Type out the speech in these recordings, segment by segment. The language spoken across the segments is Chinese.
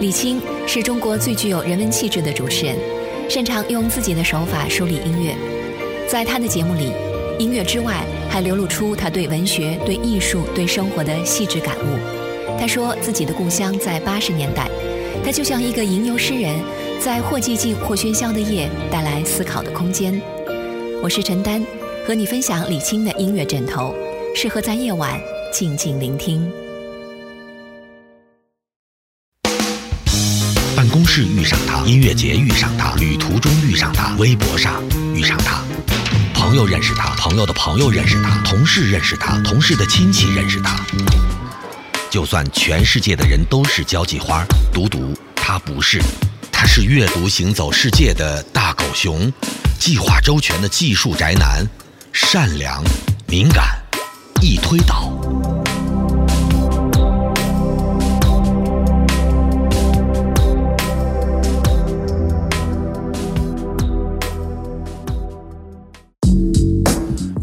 李青是中国最具有人文气质的主持人，擅长用自己的手法梳理音乐。在他的节目里，音乐之外还流露出他对文学、对艺术、对生活的细致感悟。他说自己的故乡在八十年代，他就像一个吟游诗人，在或寂静或喧嚣的夜带来思考的空间。我是陈丹，和你分享李青的音乐枕头，适合在夜晚静静聆听。是遇上他，音乐节遇上他，旅途中遇上他，微博上遇上他，朋友认识他，朋友的朋友认识他，同事认识他，同事的亲戚认识他。就算全世界的人都是交际花，独独他不是，他是阅读行走世界的大狗熊，计划周全的技术宅男，善良、敏感、易推倒。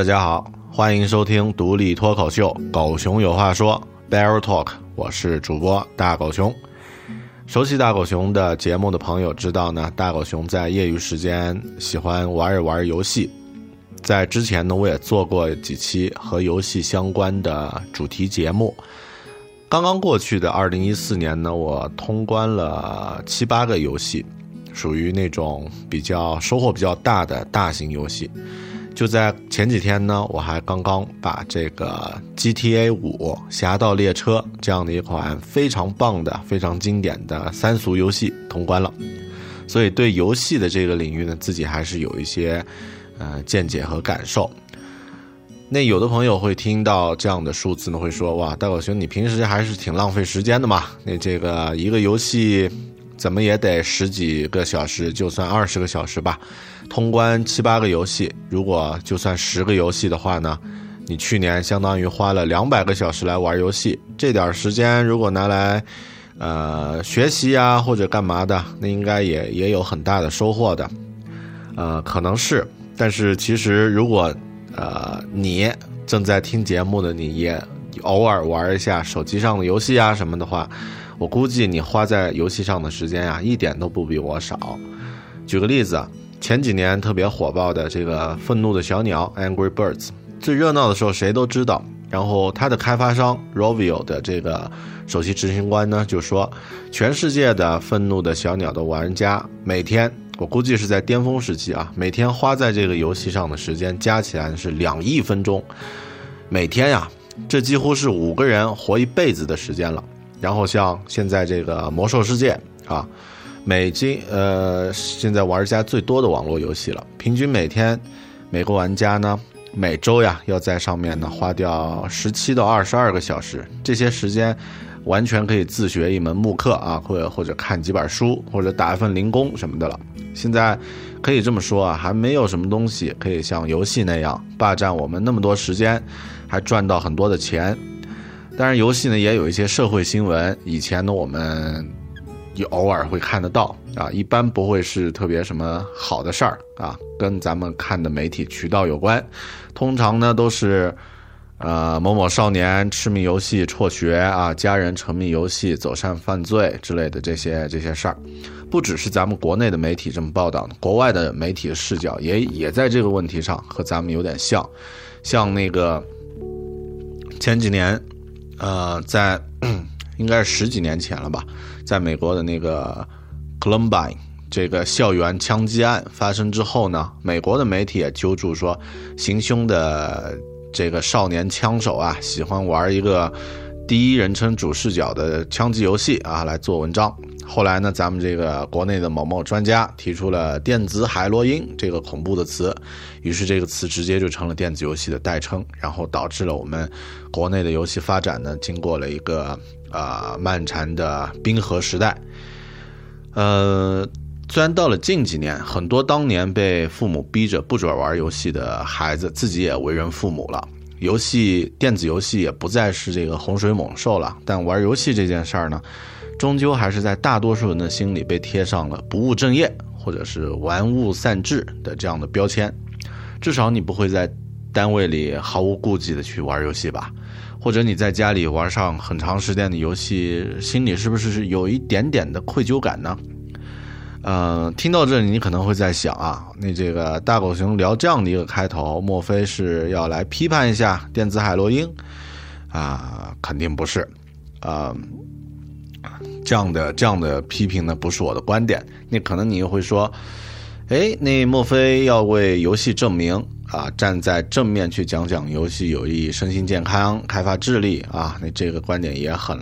大家好，欢迎收听独立脱口秀《狗熊有话说》（Bear Talk），我是主播大狗熊。熟悉大狗熊的节目的朋友知道呢，大狗熊在业余时间喜欢玩一玩游戏。在之前呢，我也做过几期和游戏相关的主题节目。刚刚过去的二零一四年呢，我通关了七八个游戏，属于那种比较收获比较大的大型游戏。就在前几天呢，我还刚刚把这个 GTA 五《侠盗猎车》这样的一款非常棒的、非常经典的三俗游戏通关了，所以对游戏的这个领域呢，自己还是有一些呃见解和感受。那有的朋友会听到这样的数字呢，会说：“哇，大狗熊，你平时还是挺浪费时间的嘛？那这个一个游戏怎么也得十几个小时，就算二十个小时吧。”通关七八个游戏，如果就算十个游戏的话呢，你去年相当于花了两百个小时来玩游戏，这点时间如果拿来，呃，学习啊或者干嘛的，那应该也也有很大的收获的，呃，可能是，但是其实如果，呃，你正在听节目的，你也偶尔玩一下手机上的游戏啊什么的话，我估计你花在游戏上的时间呀，一点都不比我少。举个例子。前几年特别火爆的这个愤怒的小鸟 Angry Birds，最热闹的时候谁都知道。然后它的开发商 Rovio 的这个首席执行官呢就说，全世界的愤怒的小鸟的玩家每天，我估计是在巅峰时期啊，每天花在这个游戏上的时间加起来是两亿分钟，每天呀，这几乎是五个人活一辈子的时间了。然后像现在这个魔兽世界啊。美金呃，现在玩家最多的网络游戏了。平均每天，每个玩家呢，每周呀，要在上面呢花掉十七到二十二个小时。这些时间，完全可以自学一门慕课啊，或者或者看几本书，或者打一份零工什么的了。现在可以这么说啊，还没有什么东西可以像游戏那样霸占我们那么多时间，还赚到很多的钱。当然，游戏呢也有一些社会新闻，以前呢我们。也偶尔会看得到啊，一般不会是特别什么好的事儿啊，跟咱们看的媒体渠道有关。通常呢都是，呃，某某少年痴迷游戏辍学啊，家人沉迷游戏走上犯罪之类的这些这些事儿。不只是咱们国内的媒体这么报道，国外的媒体视角也也在这个问题上和咱们有点像。像那个前几年，呃，在 应该是十几年前了吧。在美国的那个 Columbine 这个校园枪击案发生之后呢，美国的媒体也揪住说，行凶的这个少年枪手啊，喜欢玩一个第一人称主视角的枪击游戏啊，来做文章。后来呢，咱们这个国内的某某专家提出了“电子海洛因”这个恐怖的词，于是这个词直接就成了电子游戏的代称，然后导致了我们国内的游戏发展呢，经过了一个。啊，漫长的冰河时代。呃，虽然到了近几年，很多当年被父母逼着不准玩游戏的孩子，自己也为人父母了，游戏电子游戏也不再是这个洪水猛兽了。但玩游戏这件事儿呢，终究还是在大多数人的心里被贴上了不务正业或者是玩物丧志的这样的标签。至少你不会在单位里毫无顾忌的去玩游戏吧？或者你在家里玩上很长时间的游戏，心里是不是有一点点的愧疚感呢？呃，听到这里，你可能会在想啊，那这个大狗熊聊这样的一个开头，莫非是要来批判一下电子海洛因？啊，肯定不是，啊，这样的这样的批评呢，不是我的观点。那可能你又会说，哎，那莫非要为游戏证明？啊，站在正面去讲讲游戏有益身心健康、开发智力啊，那这个观点也很，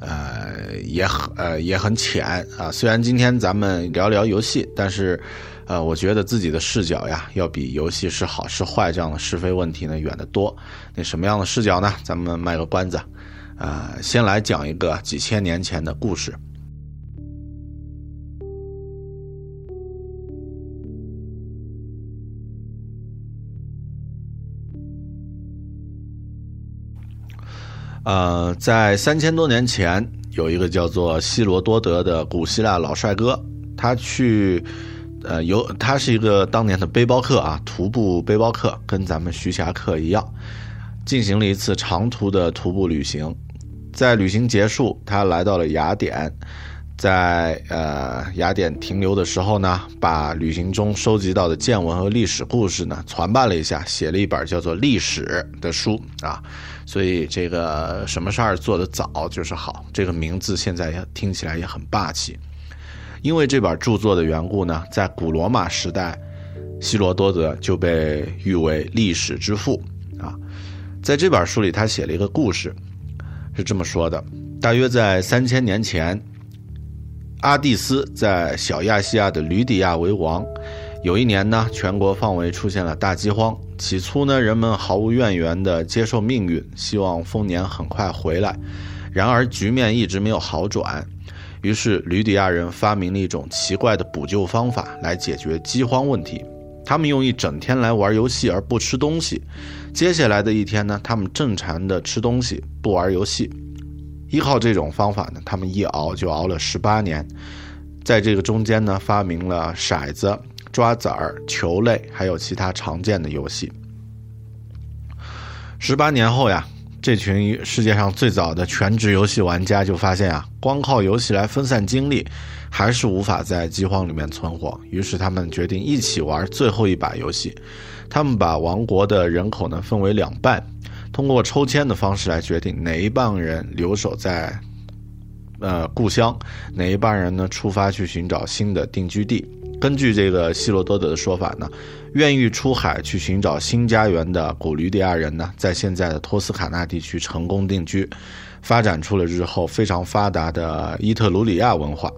呃，也很呃也很浅啊。虽然今天咱们聊聊游戏，但是，呃，我觉得自己的视角呀，要比游戏是好是坏这样的是非问题呢远得多。那什么样的视角呢？咱们卖个关子，啊，先来讲一个几千年前的故事。呃，在三千多年前，有一个叫做希罗多德的古希腊老帅哥，他去，呃，游，他是一个当年的背包客啊，徒步背包客，跟咱们徐霞客一样，进行了一次长途的徒步旅行。在旅行结束，他来到了雅典，在呃雅典停留的时候呢，把旅行中收集到的见闻和历史故事呢传办了一下，写了一本叫做《历史》的书啊。所以这个什么事儿做得早就是好，这个名字现在也听起来也很霸气。因为这本著作的缘故呢，在古罗马时代，希罗多德就被誉为历史之父啊。在这本书里，他写了一个故事，是这么说的：大约在三千年前，阿蒂斯在小亚细亚的吕底亚为王。有一年呢，全国范围出现了大饥荒。起初呢，人们毫无怨言地接受命运，希望丰年很快回来。然而局面一直没有好转，于是吕底亚人发明了一种奇怪的补救方法来解决饥荒问题。他们用一整天来玩游戏而不吃东西，接下来的一天呢，他们正常的吃东西不玩游戏。依靠这种方法呢，他们一熬就熬了十八年。在这个中间呢，发明了骰子。抓子儿、球类，还有其他常见的游戏。十八年后呀，这群世界上最早的全职游戏玩家就发现啊，光靠游戏来分散精力，还是无法在饥荒里面存活。于是他们决定一起玩最后一把游戏。他们把王国的人口呢分为两半，通过抽签的方式来决定哪一半人留守在呃故乡，哪一半人呢出发去寻找新的定居地。根据这个希罗多德的说法呢，愿意出海去寻找新家园的古吕底亚人呢，在现在的托斯卡纳地区成功定居，发展出了日后非常发达的伊特鲁里亚文化。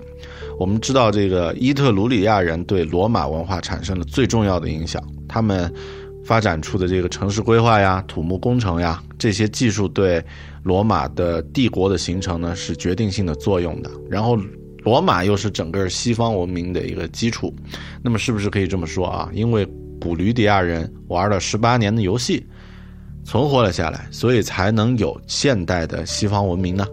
我们知道，这个伊特鲁里亚人对罗马文化产生了最重要的影响，他们发展出的这个城市规划呀、土木工程呀这些技术，对罗马的帝国的形成呢是决定性的作用的。然后，罗马又是整个西方文明的一个基础。那么，是不是可以这么说啊？因为古吕底亚人玩了十八年的游戏，存活了下来，所以才能有现代的西方文明呢？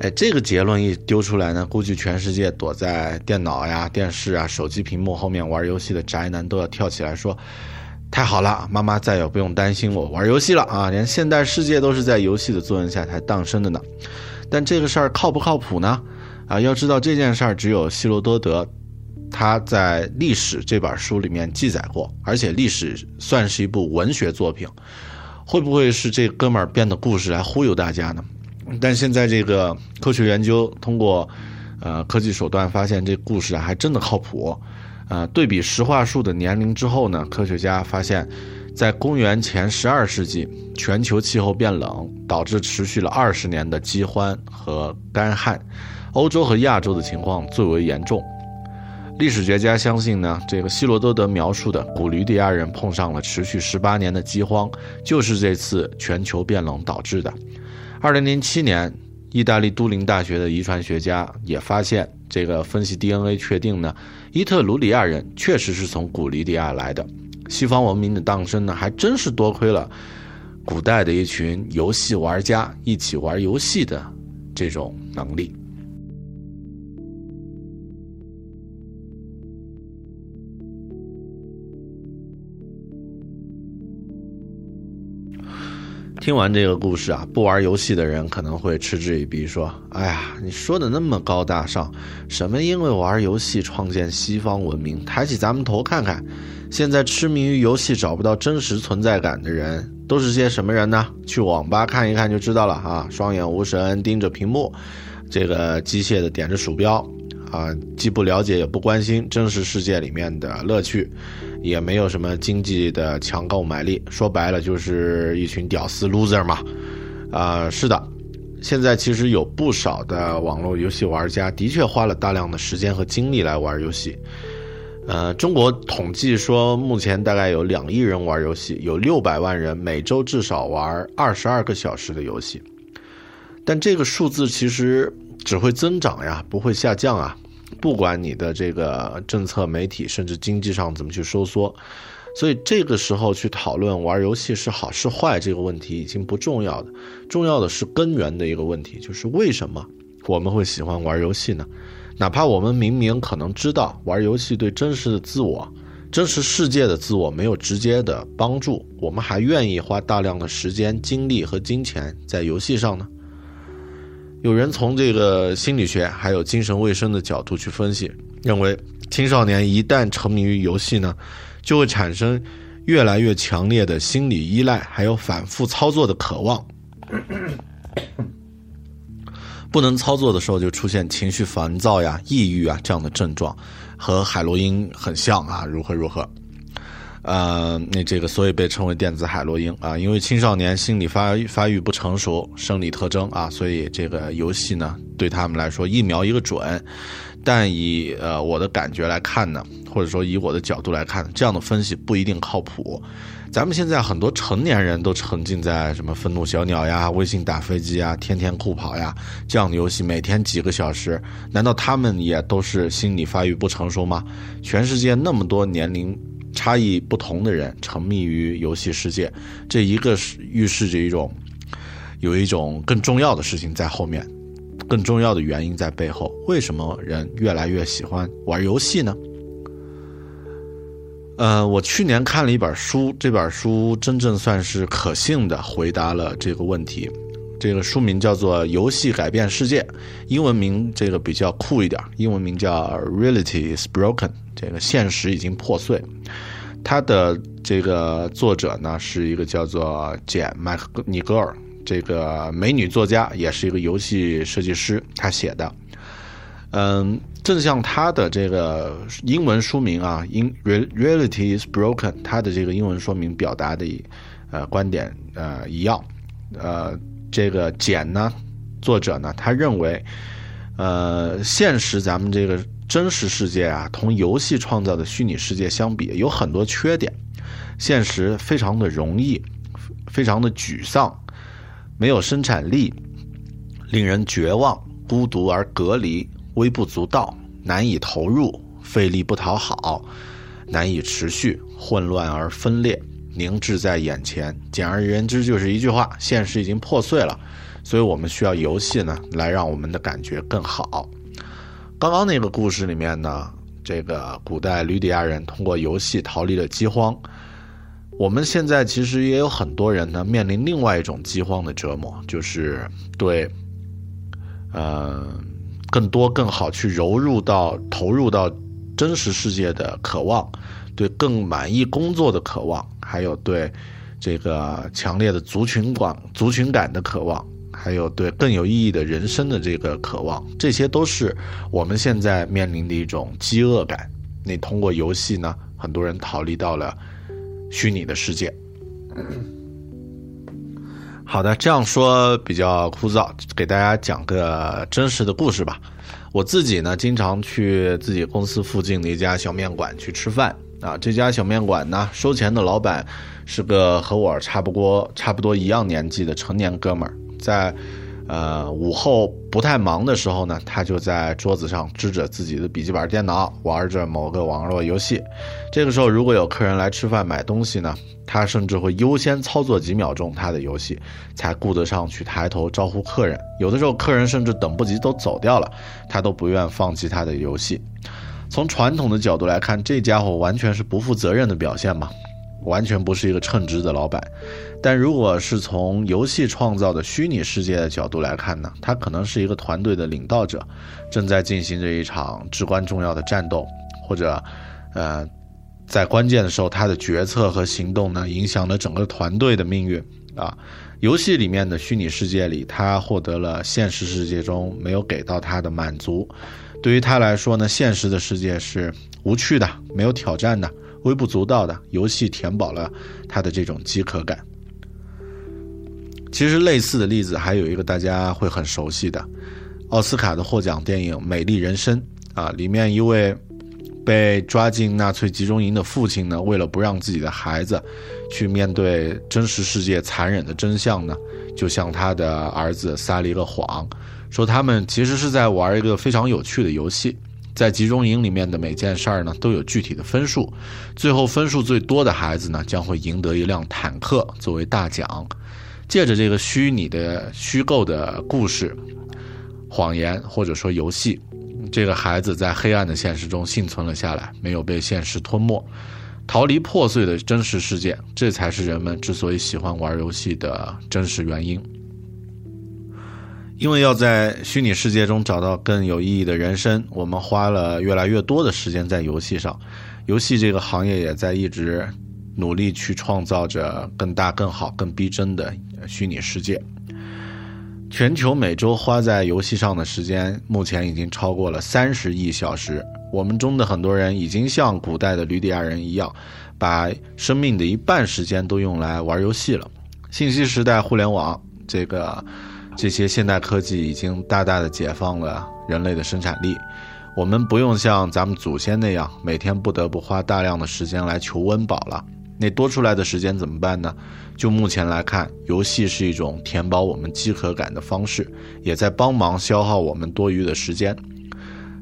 哎，这个结论一丢出来呢，估计全世界躲在电脑呀、电视啊、手机屏幕后面玩游戏的宅男都要跳起来说：“太好了，妈妈再也不用担心我玩游戏了啊！连现代世界都是在游戏的作用下才诞生的呢。”但这个事儿靠不靠谱呢？啊，要知道这件事儿只有希罗多德他在《历史》这本书里面记载过，而且历史算是一部文学作品，会不会是这哥们儿编的故事来忽悠大家呢？但现在这个科学研究通过，呃，科技手段发现这故事啊还真的靠谱，呃，对比石化树的年龄之后呢，科学家发现，在公元前十二世纪，全球气候变冷，导致持续了二十年的饥荒和干旱，欧洲和亚洲的情况最为严重。历史学家相信呢，这个希罗多德描述的古吕底亚人碰上了持续十八年的饥荒，就是这次全球变冷导致的。二零零七年，意大利都灵大学的遗传学家也发现，这个分析 DNA 确定呢，伊特鲁里亚人确实是从古黎底亚来的。西方文明的诞生呢，还真是多亏了古代的一群游戏玩家一起玩游戏的这种能力。听完这个故事啊，不玩游戏的人可能会嗤之以鼻，说：“哎呀，你说的那么高大上，什么因为玩游戏创建西方文明？抬起咱们头看看，现在痴迷于游戏找不到真实存在感的人都是些什么人呢？去网吧看一看就知道了啊！双眼无神，盯着屏幕，这个机械的点着鼠标，啊，既不了解也不关心真实世界里面的乐趣。”也没有什么经济的强购买力，说白了就是一群屌丝 loser 嘛。啊，是的，现在其实有不少的网络游戏玩家的确花了大量的时间和精力来玩游戏。呃，中国统计说，目前大概有两亿人玩游戏，有六百万人每周至少玩二十二个小时的游戏。但这个数字其实只会增长呀，不会下降啊。不管你的这个政策、媒体，甚至经济上怎么去收缩，所以这个时候去讨论玩游戏是好是坏这个问题已经不重要的，重要的是根源的一个问题，就是为什么我们会喜欢玩游戏呢？哪怕我们明明可能知道玩游戏对真实的自我、真实世界的自我没有直接的帮助，我们还愿意花大量的时间、精力和金钱在游戏上呢？有人从这个心理学还有精神卫生的角度去分析，认为青少年一旦沉迷于游戏呢，就会产生越来越强烈的心理依赖，还有反复操作的渴望。不能操作的时候，就出现情绪烦躁呀、抑郁啊这样的症状，和海洛因很像啊，如何如何。呃，那这个所以被称为电子海洛因啊，因为青少年心理发育发育不成熟，生理特征啊，所以这个游戏呢对他们来说一瞄一个准。但以呃我的感觉来看呢，或者说以我的角度来看，这样的分析不一定靠谱。咱们现在很多成年人都沉浸在什么愤怒小鸟呀、微信打飞机啊、天天酷跑呀这样的游戏，每天几个小时，难道他们也都是心理发育不成熟吗？全世界那么多年龄。差异不同的人沉迷于游戏世界，这一个是预示着一种，有一种更重要的事情在后面，更重要的原因在背后。为什么人越来越喜欢玩游戏呢？呃，我去年看了一本书，这本书真正算是可信的回答了这个问题。这个书名叫做《游戏改变世界》，英文名这个比较酷一点，英文名叫《Reality is Broken》，这个现实已经破碎。它的这个作者呢是一个叫做简麦克尼格尔，这个美女作家，也是一个游戏设计师，他写的。嗯，正像他的这个英文书名啊，《In Reality is Broken》，他的这个英文说明表达的呃观点呃一样，呃。这个简呢，作者呢，他认为，呃，现实咱们这个真实世界啊，同游戏创造的虚拟世界相比，有很多缺点。现实非常的容易，非常的沮丧，没有生产力，令人绝望，孤独而隔离，微不足道，难以投入，费力不讨好，难以持续，混乱而分裂，凝滞在眼前。简而言之，就是一句话：现实已经破碎了。所以我们需要游戏呢，来让我们的感觉更好。刚刚那个故事里面呢，这个古代吕底亚人通过游戏逃离了饥荒。我们现在其实也有很多人呢，面临另外一种饥荒的折磨，就是对，呃，更多更好去融入到投入到真实世界的渴望，对更满意工作的渴望，还有对这个强烈的族群感、族群感的渴望。还有对更有意义的人生的这个渴望，这些都是我们现在面临的一种饥饿感。那通过游戏呢，很多人逃离到了虚拟的世界。好的，这样说比较枯燥，给大家讲个真实的故事吧。我自己呢，经常去自己公司附近的一家小面馆去吃饭啊。这家小面馆呢，收钱的老板是个和我差不多差不多一样年纪的成年哥们儿。在，呃，午后不太忙的时候呢，他就在桌子上支着自己的笔记本电脑，玩着某个网络游戏。这个时候，如果有客人来吃饭买东西呢，他甚至会优先操作几秒钟他的游戏，才顾得上去抬头招呼客人。有的时候，客人甚至等不及都走掉了，他都不愿放弃他的游戏。从传统的角度来看，这家伙完全是不负责任的表现嘛。完全不是一个称职的老板，但如果是从游戏创造的虚拟世界的角度来看呢，他可能是一个团队的领导者，正在进行着一场至关重要的战斗，或者，呃，在关键的时候，他的决策和行动呢，影响了整个团队的命运啊。游戏里面的虚拟世界里，他获得了现实世界中没有给到他的满足，对于他来说呢，现实的世界是无趣的，没有挑战的。微不足道的游戏填饱了他的这种饥渴感。其实类似的例子还有一个大家会很熟悉的奥斯卡的获奖电影《美丽人生》啊，里面一位被抓进纳粹集中营的父亲呢，为了不让自己的孩子去面对真实世界残忍的真相呢，就向他的儿子撒了一个谎，说他们其实是在玩一个非常有趣的游戏。在集中营里面的每件事儿呢，都有具体的分数，最后分数最多的孩子呢，将会赢得一辆坦克作为大奖。借着这个虚拟的、虚构的故事、谎言或者说游戏，这个孩子在黑暗的现实中幸存了下来，没有被现实吞没，逃离破碎的真实世界。这才是人们之所以喜欢玩游戏的真实原因。因为要在虚拟世界中找到更有意义的人生，我们花了越来越多的时间在游戏上。游戏这个行业也在一直努力去创造着更大、更好、更逼真的虚拟世界。全球每周花在游戏上的时间，目前已经超过了三十亿小时。我们中的很多人已经像古代的吕底亚人一样，把生命的一半时间都用来玩游戏了。信息时代、互联网这个。这些现代科技已经大大的解放了人类的生产力，我们不用像咱们祖先那样每天不得不花大量的时间来求温饱了。那多出来的时间怎么办呢？就目前来看，游戏是一种填饱我们饥渴感的方式，也在帮忙消耗我们多余的时间。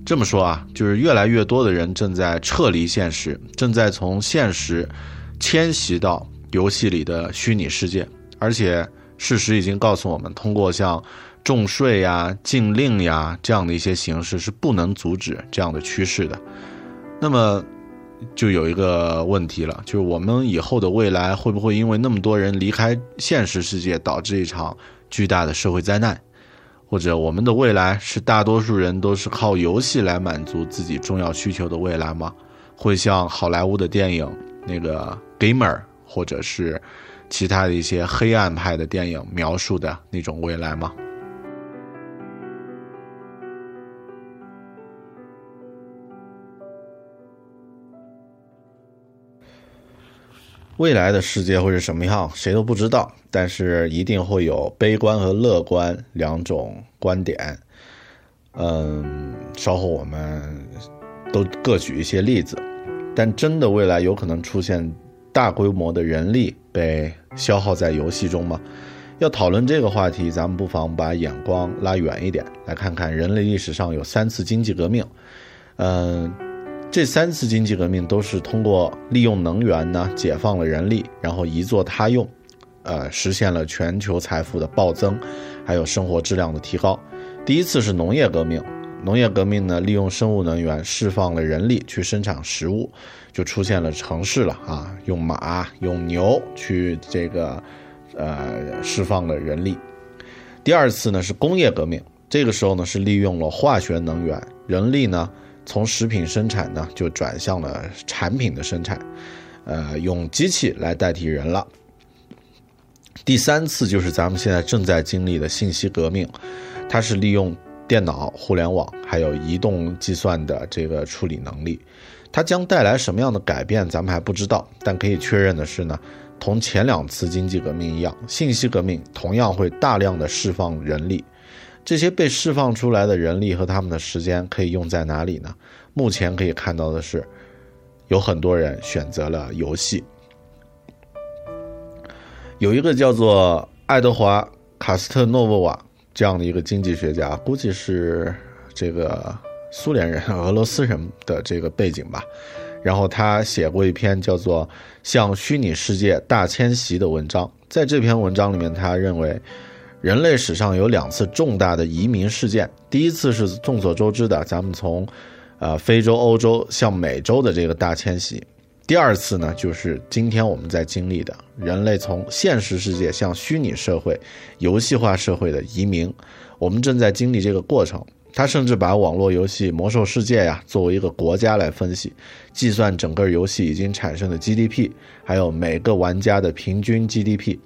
这么说啊，就是越来越多的人正在撤离现实，正在从现实迁徙到游戏里的虚拟世界，而且。事实已经告诉我们，通过像重税呀、禁令呀这样的一些形式是不能阻止这样的趋势的。那么，就有一个问题了，就是我们以后的未来会不会因为那么多人离开现实世界，导致一场巨大的社会灾难？或者我们的未来是大多数人都是靠游戏来满足自己重要需求的未来吗？会像好莱坞的电影那个《Gamer》，或者是？其他的一些黑暗派的电影描述的那种未来吗？未来的世界会是什么样，谁都不知道。但是一定会有悲观和乐观两种观点。嗯，稍后我们都各举一些例子。但真的未来有可能出现大规模的人力被消耗在游戏中吗？要讨论这个话题，咱们不妨把眼光拉远一点，来看看人类历史上有三次经济革命。嗯，这三次经济革命都是通过利用能源呢，解放了人力，然后一作他用，呃，实现了全球财富的暴增，还有生活质量的提高。第一次是农业革命。农业革命呢，利用生物能源释放了人力去生产食物，就出现了城市了啊！用马、用牛去这个，呃，释放了人力。第二次呢是工业革命，这个时候呢是利用了化学能源，人力呢从食品生产呢就转向了产品的生产，呃，用机器来代替人了。第三次就是咱们现在正在经历的信息革命，它是利用。电脑、互联网还有移动计算的这个处理能力，它将带来什么样的改变，咱们还不知道。但可以确认的是呢，同前两次经济革命一样，信息革命同样会大量的释放人力。这些被释放出来的人力和他们的时间可以用在哪里呢？目前可以看到的是，有很多人选择了游戏。有一个叫做爱德华·卡斯特诺沃瓦。这样的一个经济学家，估计是这个苏联人、俄罗斯人的这个背景吧。然后他写过一篇叫做《向虚拟世界大迁徙》的文章。在这篇文章里面，他认为人类史上有两次重大的移民事件。第一次是众所周知的，咱们从呃非洲、欧洲向美洲的这个大迁徙。第二次呢，就是今天我们在经历的人类从现实世界向虚拟社会、游戏化社会的移民，我们正在经历这个过程。他甚至把网络游戏《魔兽世界》呀作为一个国家来分析，计算整个游戏已经产生的 GDP，还有每个玩家的平均 GDP，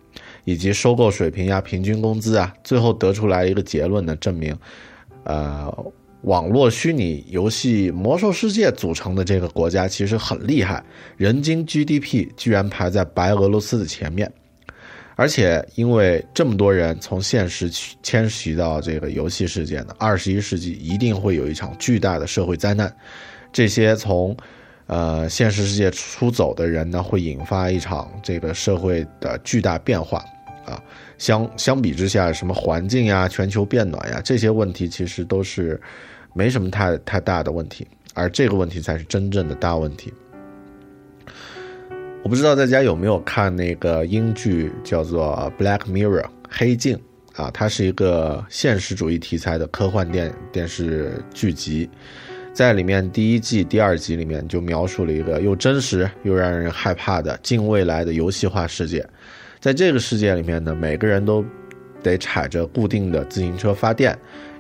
以及收购水平呀、平均工资啊，最后得出来一个结论呢，证明，呃。网络虚拟游戏《魔兽世界》组成的这个国家其实很厉害，人均 GDP 居然排在白俄罗斯的前面，而且因为这么多人从现实迁徙到这个游戏世界呢，二十一世纪一定会有一场巨大的社会灾难。这些从呃现实世界出走的人呢，会引发一场这个社会的巨大变化啊。相相比之下，什么环境呀、全球变暖呀这些问题，其实都是。没什么太太大的问题，而这个问题才是真正的大问题。我不知道大家有没有看那个英剧叫做《Black Mirror》黑镜啊？它是一个现实主义题材的科幻电电视剧集，在里面第一季第二集里面就描述了一个又真实又让人害怕的近未来的游戏化世界。在这个世界里面呢，每个人都得踩着固定的自行车发电。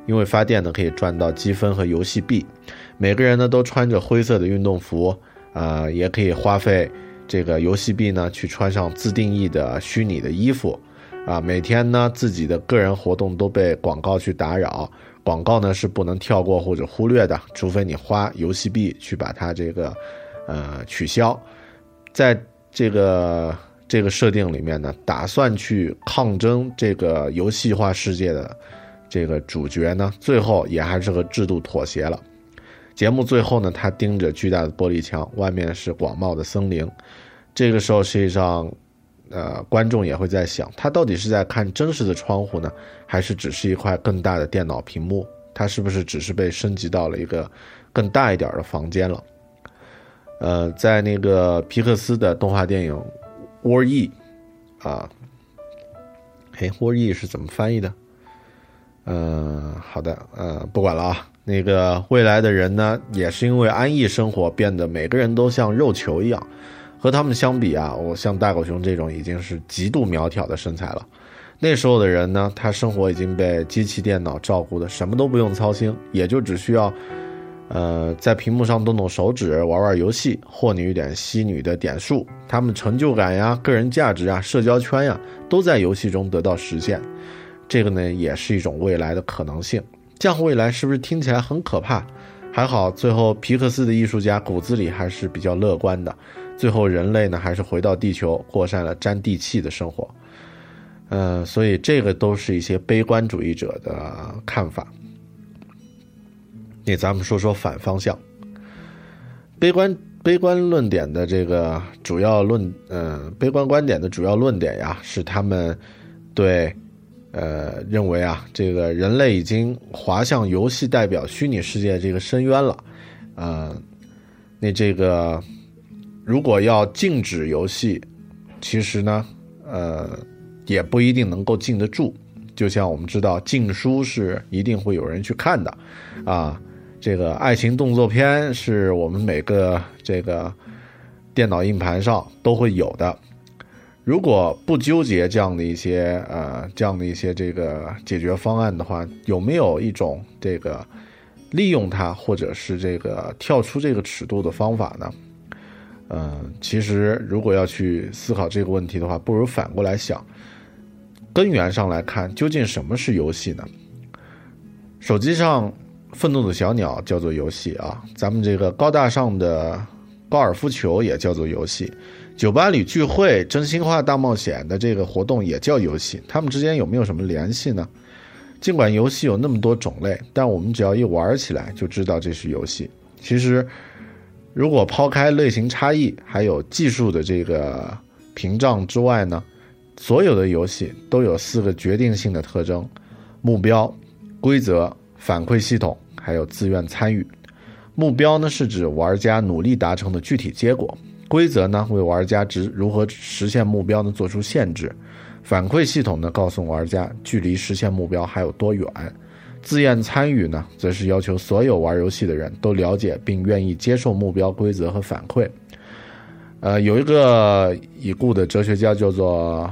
因为发电呢可以赚到积分和游戏币，每个人呢都穿着灰色的运动服，啊，也可以花费这个游戏币呢去穿上自定义的虚拟的衣服，啊，每天呢自己的个人活动都被广告去打扰，广告呢是不能跳过或者忽略的，除非你花游戏币去把它这个，呃，取消。在这个这个设定里面呢，打算去抗争这个游戏化世界的。这个主角呢，最后也还是和制度妥协了。节目最后呢，他盯着巨大的玻璃墙，外面是广袤的森林。这个时候，实际上，呃，观众也会在想，他到底是在看真实的窗户呢，还是只是一块更大的电脑屏幕？他是不是只是被升级到了一个更大一点的房间了？呃，在那个皮克斯的动画电影《沃伊》啊，嘿，沃伊是怎么翻译的？嗯，好的，呃，不管了啊。那个未来的人呢，也是因为安逸生活，变得每个人都像肉球一样。和他们相比啊，我像大狗熊这种已经是极度苗条的身材了。那时候的人呢，他生活已经被机器电脑照顾的什么都不用操心，也就只需要，呃，在屏幕上动动手指，玩玩游戏，获你一点虚拟的点数。他们成就感呀、个人价值啊、社交圈呀，都在游戏中得到实现。这个呢，也是一种未来的可能性。这样未来是不是听起来很可怕？还好，最后皮克斯的艺术家骨子里还是比较乐观的。最后，人类呢，还是回到地球，过上了沾地气的生活。嗯，所以这个都是一些悲观主义者的看法。那咱们说说反方向，悲观悲观论点的这个主要论，呃，悲观观点的主要论点呀，是他们对，呃，认为啊，这个人类已经滑向游戏代表虚拟世界这个深渊了，呃，那这个如果要禁止游戏，其实呢，呃，也不一定能够禁得住。就像我们知道，禁书是一定会有人去看的，啊。这个爱情动作片是我们每个这个电脑硬盘上都会有的。如果不纠结这样的一些呃这样的一些这个解决方案的话，有没有一种这个利用它或者是这个跳出这个尺度的方法呢？嗯，其实如果要去思考这个问题的话，不如反过来想，根源上来看，究竟什么是游戏呢？手机上。愤怒的小鸟叫做游戏啊，咱们这个高大上的高尔夫球也叫做游戏，酒吧里聚会真心话大冒险的这个活动也叫游戏，它们之间有没有什么联系呢？尽管游戏有那么多种类，但我们只要一玩起来就知道这是游戏。其实，如果抛开类型差异还有技术的这个屏障之外呢，所有的游戏都有四个决定性的特征：目标、规则。反馈系统还有自愿参与，目标呢是指玩家努力达成的具体结果，规则呢为玩家执如何实现目标呢做出限制，反馈系统呢告诉玩家距离实现目标还有多远，自愿参与呢则是要求所有玩游戏的人都了解并愿意接受目标规则和反馈。呃，有一个已故的哲学家叫做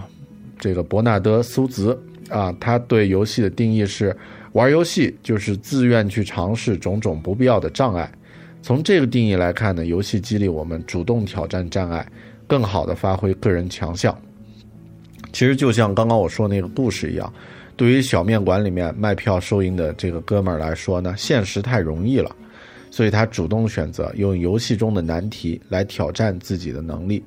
这个伯纳德苏兹啊，他对游戏的定义是。玩游戏就是自愿去尝试种种不必要的障碍。从这个定义来看呢，游戏激励我们主动挑战障碍，更好的发挥个人强项。其实就像刚刚我说那个故事一样，对于小面馆里面卖票收银的这个哥们儿来说呢，现实太容易了，所以他主动选择用游戏中的难题来挑战自己的能力。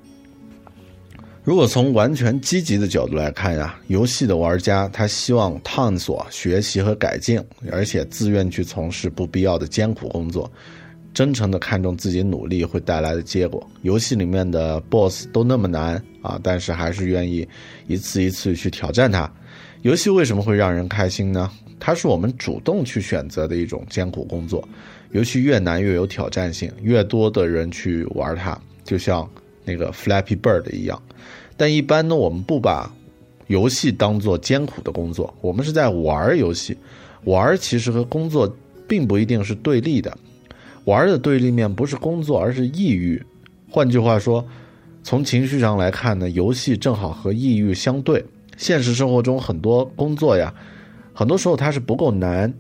如果从完全积极的角度来看呀，游戏的玩家他希望探索、学习和改进，而且自愿去从事不必要的艰苦工作，真诚的看重自己努力会带来的结果。游戏里面的 BOSS 都那么难啊，但是还是愿意一次一次去挑战它。游戏为什么会让人开心呢？它是我们主动去选择的一种艰苦工作。游戏越难越有挑战性，越多的人去玩它，就像那个 Flappy Bird 一样。但一般呢，我们不把游戏当做艰苦的工作，我们是在玩游戏。玩其实和工作并不一定是对立的，玩的对立面不是工作，而是抑郁。换句话说，从情绪上来看呢，游戏正好和抑郁相对。现实生活中很多工作呀，很多时候它是不够难，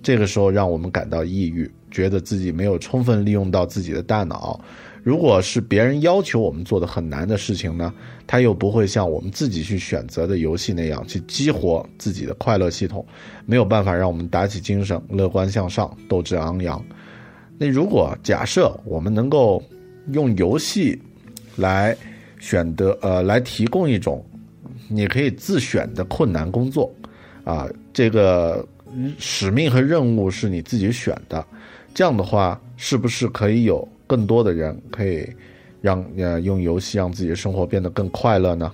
这个时候让我们感到抑郁，觉得自己没有充分利用到自己的大脑。如果是别人要求我们做的很难的事情呢，他又不会像我们自己去选择的游戏那样去激活自己的快乐系统，没有办法让我们打起精神、乐观向上、斗志昂扬。那如果假设我们能够用游戏来选择，呃，来提供一种你可以自选的困难工作，啊，这个使命和任务是你自己选的，这样的话，是不是可以有？更多的人可以让呃用游戏让自己的生活变得更快乐呢？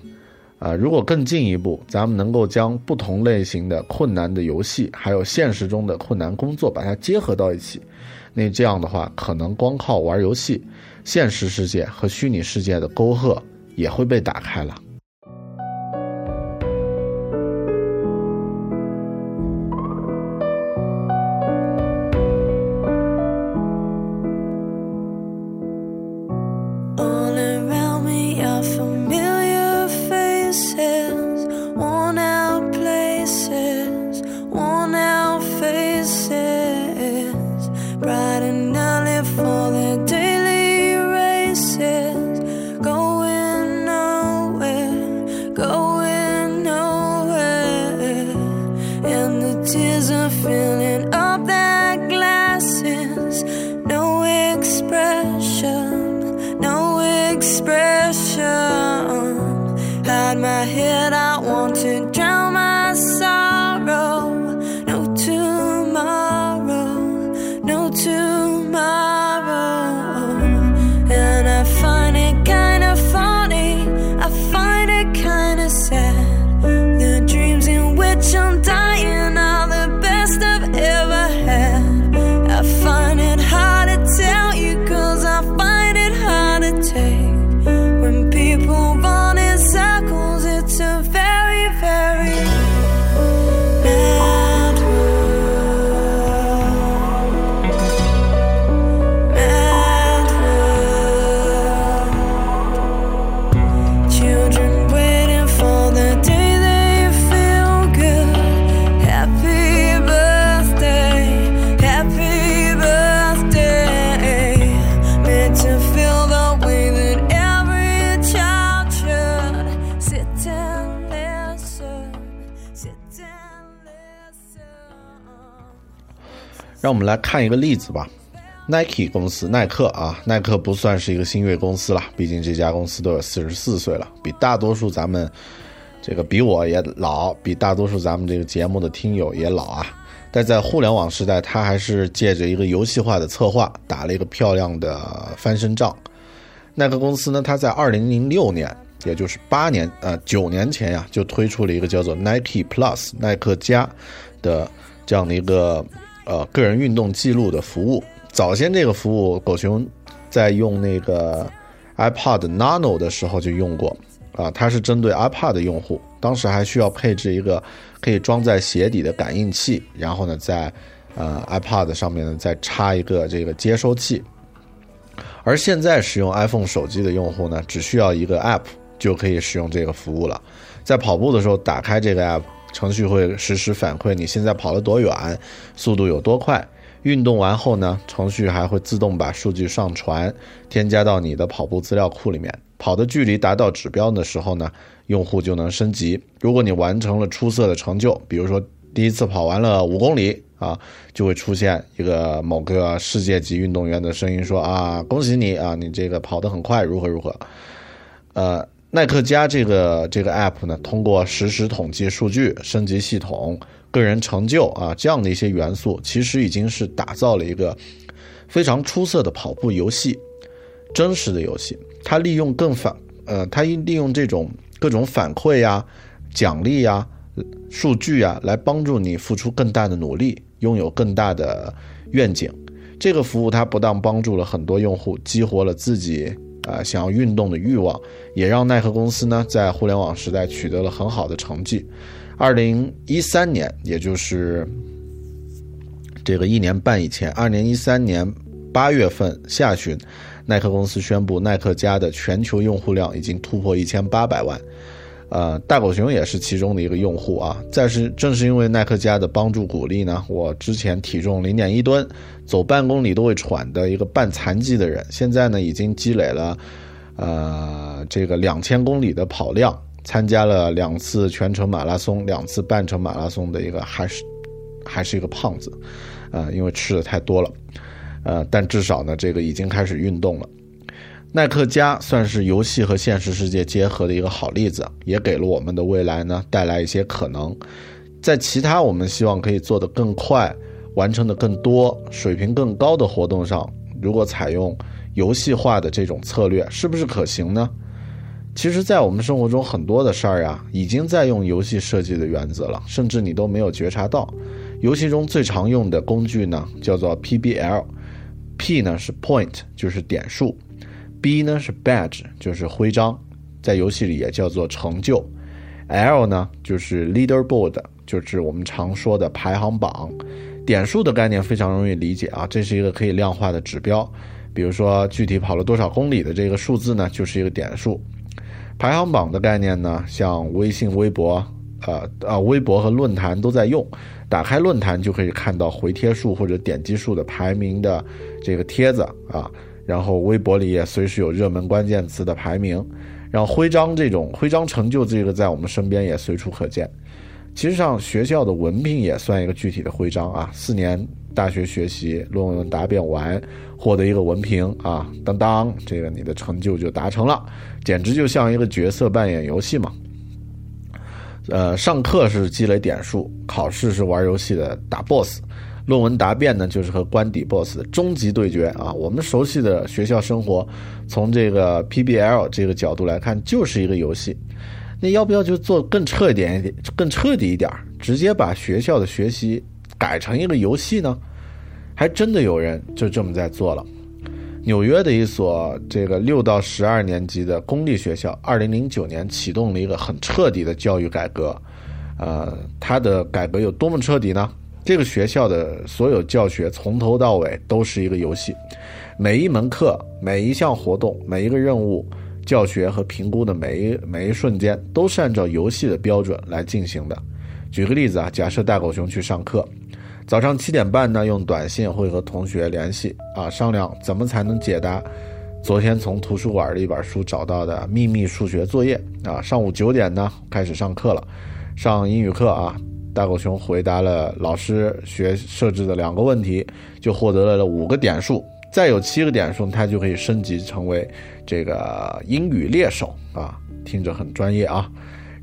啊，如果更进一步，咱们能够将不同类型的困难的游戏，还有现实中的困难工作，把它结合到一起，那这样的话，可能光靠玩游戏，现实世界和虚拟世界的沟壑也会被打开了。让我们来看一个例子吧。Nike 公司，耐克啊，耐克不算是一个新锐公司了，毕竟这家公司都有四十四岁了，比大多数咱们这个比我也老，比大多数咱们这个节目的听友也老啊。但在互联网时代，它还是借着一个游戏化的策划，打了一个漂亮的翻身仗。耐克公司呢，它在二零零六年，也就是八年呃九年前呀，就推出了一个叫做 Nike Plus 耐克加的这样的一个呃个人运动记录的服务。早先这个服务，狗熊在用那个 iPod Nano 的时候就用过啊，它是针对 iPod 用户，当时还需要配置一个可以装在鞋底的感应器，然后呢，在呃 iPod 上面呢再插一个这个接收器。而现在使用 iPhone 手机的用户呢，只需要一个 App 就可以使用这个服务了。在跑步的时候，打开这个 App，程序会实时反馈你现在跑了多远，速度有多快。运动完后呢，程序还会自动把数据上传，添加到你的跑步资料库里面。跑的距离达到指标的时候呢，用户就能升级。如果你完成了出色的成就，比如说第一次跑完了五公里。啊，就会出现一个某个世界级运动员的声音说：“啊，恭喜你啊，你这个跑得很快，如何如何。”呃，耐克加这个这个 app 呢，通过实时统计数据、升级系统、个人成就啊这样的一些元素，其实已经是打造了一个非常出色的跑步游戏，真实的游戏。它利用更反呃，它利用这种各种反馈呀、奖励呀、数据呀，来帮助你付出更大的努力。拥有更大的愿景，这个服务它不但帮助了很多用户，激活了自己啊想要运动的欲望，也让耐克公司呢在互联网时代取得了很好的成绩。二零一三年，也就是这个一年半以前，二零一三年八月份下旬，耐克公司宣布，耐克家的全球用户量已经突破一千八百万。呃，大狗熊也是其中的一个用户啊。再是正是因为耐克家的帮助鼓励呢，我之前体重零点一吨，走半公里都会喘的一个半残疾的人，现在呢已经积累了，呃，这个两千公里的跑量，参加了两次全程马拉松，两次半程马拉松的一个还是还是一个胖子，呃，因为吃的太多了，呃，但至少呢这个已经开始运动了。耐克家算是游戏和现实世界结合的一个好例子，也给了我们的未来呢带来一些可能。在其他我们希望可以做得更快、完成的更多、水平更高的活动上，如果采用游戏化的这种策略，是不是可行呢？其实，在我们生活中很多的事儿呀，已经在用游戏设计的原则了，甚至你都没有觉察到。游戏中最常用的工具呢，叫做 PBL，P 呢是 Point，就是点数。B 呢是 badge，就是徽章，在游戏里也叫做成就。L 呢就是 leaderboard，就是我们常说的排行榜。点数的概念非常容易理解啊，这是一个可以量化的指标。比如说具体跑了多少公里的这个数字呢，就是一个点数。排行榜的概念呢，像微信、微博，呃啊，微博和论坛都在用。打开论坛就可以看到回帖数或者点击数的排名的这个帖子啊。然后微博里也随时有热门关键词的排名，然后徽章这种徽章成就这个在我们身边也随处可见。其实上学校的文凭也算一个具体的徽章啊，四年大学学习论文答辩完获得一个文凭啊，当当，这个你的成就就达成了，简直就像一个角色扮演游戏嘛。呃，上课是积累点数，考试是玩游戏的打 BOSS。论文答辩呢，就是和官邸 BOSS 的终极对决啊！我们熟悉的学校生活，从这个 PBL 这个角度来看，就是一个游戏。那要不要就做更彻底一点、更彻底一点，直接把学校的学习改成一个游戏呢？还真的有人就这么在做了。纽约的一所这个六到十二年级的公立学校，二零零九年启动了一个很彻底的教育改革。呃，它的改革有多么彻底呢？这个学校的所有教学从头到尾都是一个游戏，每一门课、每一项活动、每一个任务、教学和评估的每一每一瞬间，都是按照游戏的标准来进行的。举个例子啊，假设大狗熊去上课，早上七点半呢，用短信会和同学联系啊，商量怎么才能解答昨天从图书馆的一本书找到的秘密数学作业啊。上午九点呢，开始上课了，上英语课啊。大狗熊回答了老师学设置的两个问题，就获得了五个点数。再有七个点数，他就可以升级成为这个英语猎手啊，听着很专业啊。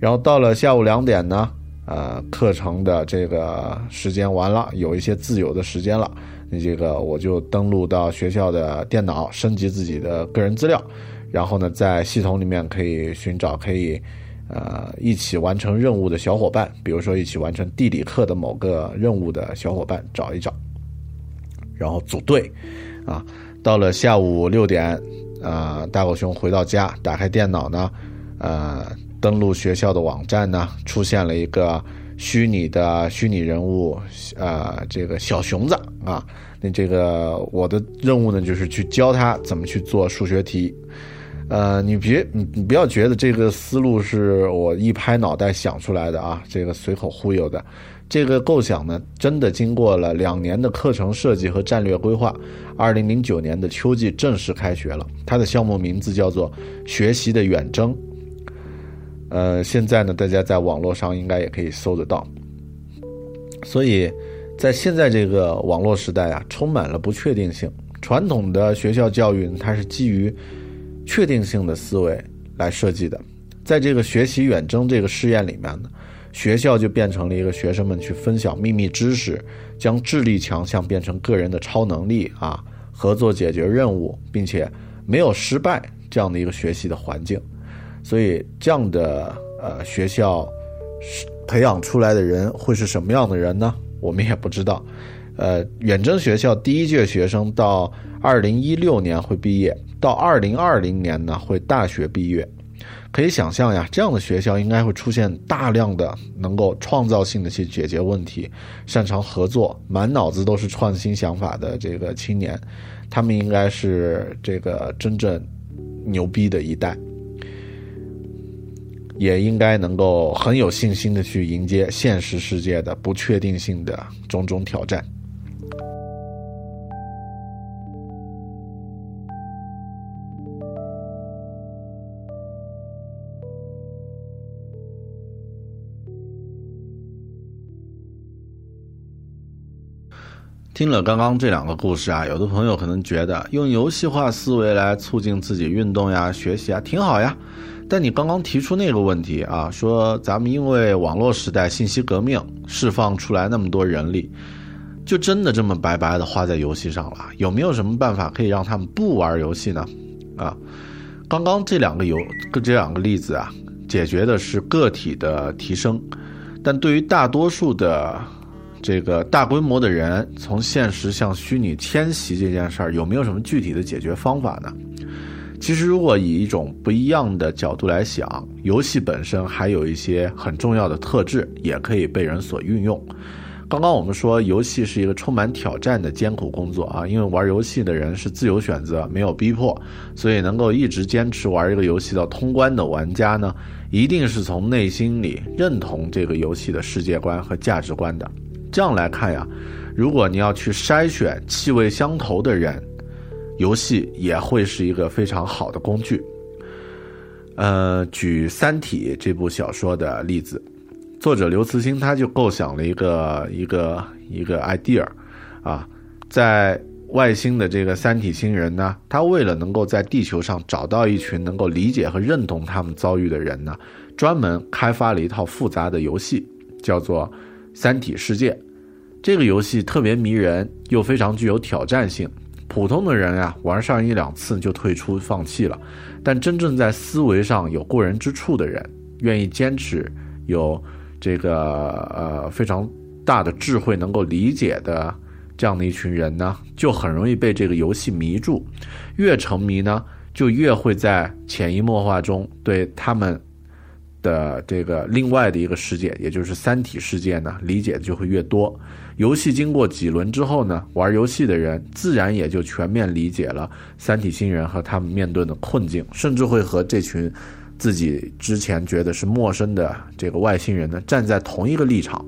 然后到了下午两点呢，呃，课程的这个时间完了，有一些自由的时间了，你这个我就登录到学校的电脑，升级自己的个人资料，然后呢，在系统里面可以寻找可以呃一起完成任务的小伙伴，比如说一起完成地理课的某个任务的小伙伴，找一找，然后组队。啊，到了下午六点，啊，大狗熊回到家，打开电脑呢，呃，登录学校的网站呢，出现了一个虚拟的虚拟人物，呃，这个小熊子啊，那这个我的任务呢，就是去教他怎么去做数学题，呃，你别你你不要觉得这个思路是我一拍脑袋想出来的啊，这个随口忽悠的。这个构想呢，真的经过了两年的课程设计和战略规划，二零零九年的秋季正式开学了。它的项目名字叫做“学习的远征”。呃，现在呢，大家在网络上应该也可以搜得到。所以，在现在这个网络时代啊，充满了不确定性。传统的学校教育，它是基于确定性的思维来设计的。在这个“学习远征”这个试验里面呢。学校就变成了一个学生们去分享秘密知识，将智力强项变成个人的超能力啊，合作解决任务，并且没有失败这样的一个学习的环境。所以，这样的呃学校培养出来的人会是什么样的人呢？我们也不知道。呃，远征学校第一届学生到二零一六年会毕业，到二零二零年呢会大学毕业。可以想象呀，这样的学校应该会出现大量的能够创造性的去解决问题、擅长合作、满脑子都是创新想法的这个青年，他们应该是这个真正牛逼的一代，也应该能够很有信心的去迎接现实世界的不确定性的种种挑战。听了刚刚这两个故事啊，有的朋友可能觉得用游戏化思维来促进自己运动呀、学习啊，挺好呀。但你刚刚提出那个问题啊，说咱们因为网络时代信息革命释放出来那么多人力，就真的这么白白的花在游戏上了？有没有什么办法可以让他们不玩游戏呢？啊，刚刚这两个游这两个例子啊，解决的是个体的提升，但对于大多数的。这个大规模的人从现实向虚拟迁徙这件事儿，有没有什么具体的解决方法呢？其实，如果以一种不一样的角度来想，游戏本身还有一些很重要的特质，也可以被人所运用。刚刚我们说，游戏是一个充满挑战的艰苦工作啊，因为玩游戏的人是自由选择，没有逼迫，所以能够一直坚持玩一个游戏到通关的玩家呢，一定是从内心里认同这个游戏的世界观和价值观的。这样来看呀，如果你要去筛选气味相投的人，游戏也会是一个非常好的工具。呃，举《三体》这部小说的例子，作者刘慈欣他就构想了一个一个一个 idea，啊，在外星的这个三体星人呢，他为了能够在地球上找到一群能够理解和认同他们遭遇的人呢，专门开发了一套复杂的游戏，叫做。三体世界，这个游戏特别迷人，又非常具有挑战性。普通的人呀，玩上一两次就退出放弃了。但真正在思维上有过人之处的人，愿意坚持，有这个呃非常大的智慧，能够理解的这样的一群人呢，就很容易被这个游戏迷住。越沉迷呢，就越会在潜移默化中对他们。的这个另外的一个世界，也就是三体世界呢，理解的就会越多。游戏经过几轮之后呢，玩游戏的人自然也就全面理解了三体星人和他们面对的困境，甚至会和这群自己之前觉得是陌生的这个外星人呢站在同一个立场。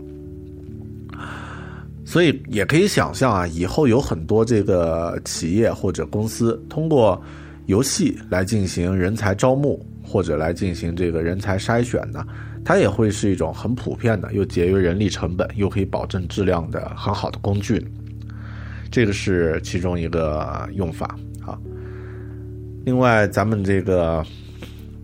所以也可以想象啊，以后有很多这个企业或者公司通过游戏来进行人才招募。或者来进行这个人才筛选呢，它也会是一种很普遍的，又节约人力成本，又可以保证质量的很好的工具。这个是其中一个用法啊。另外，咱们这个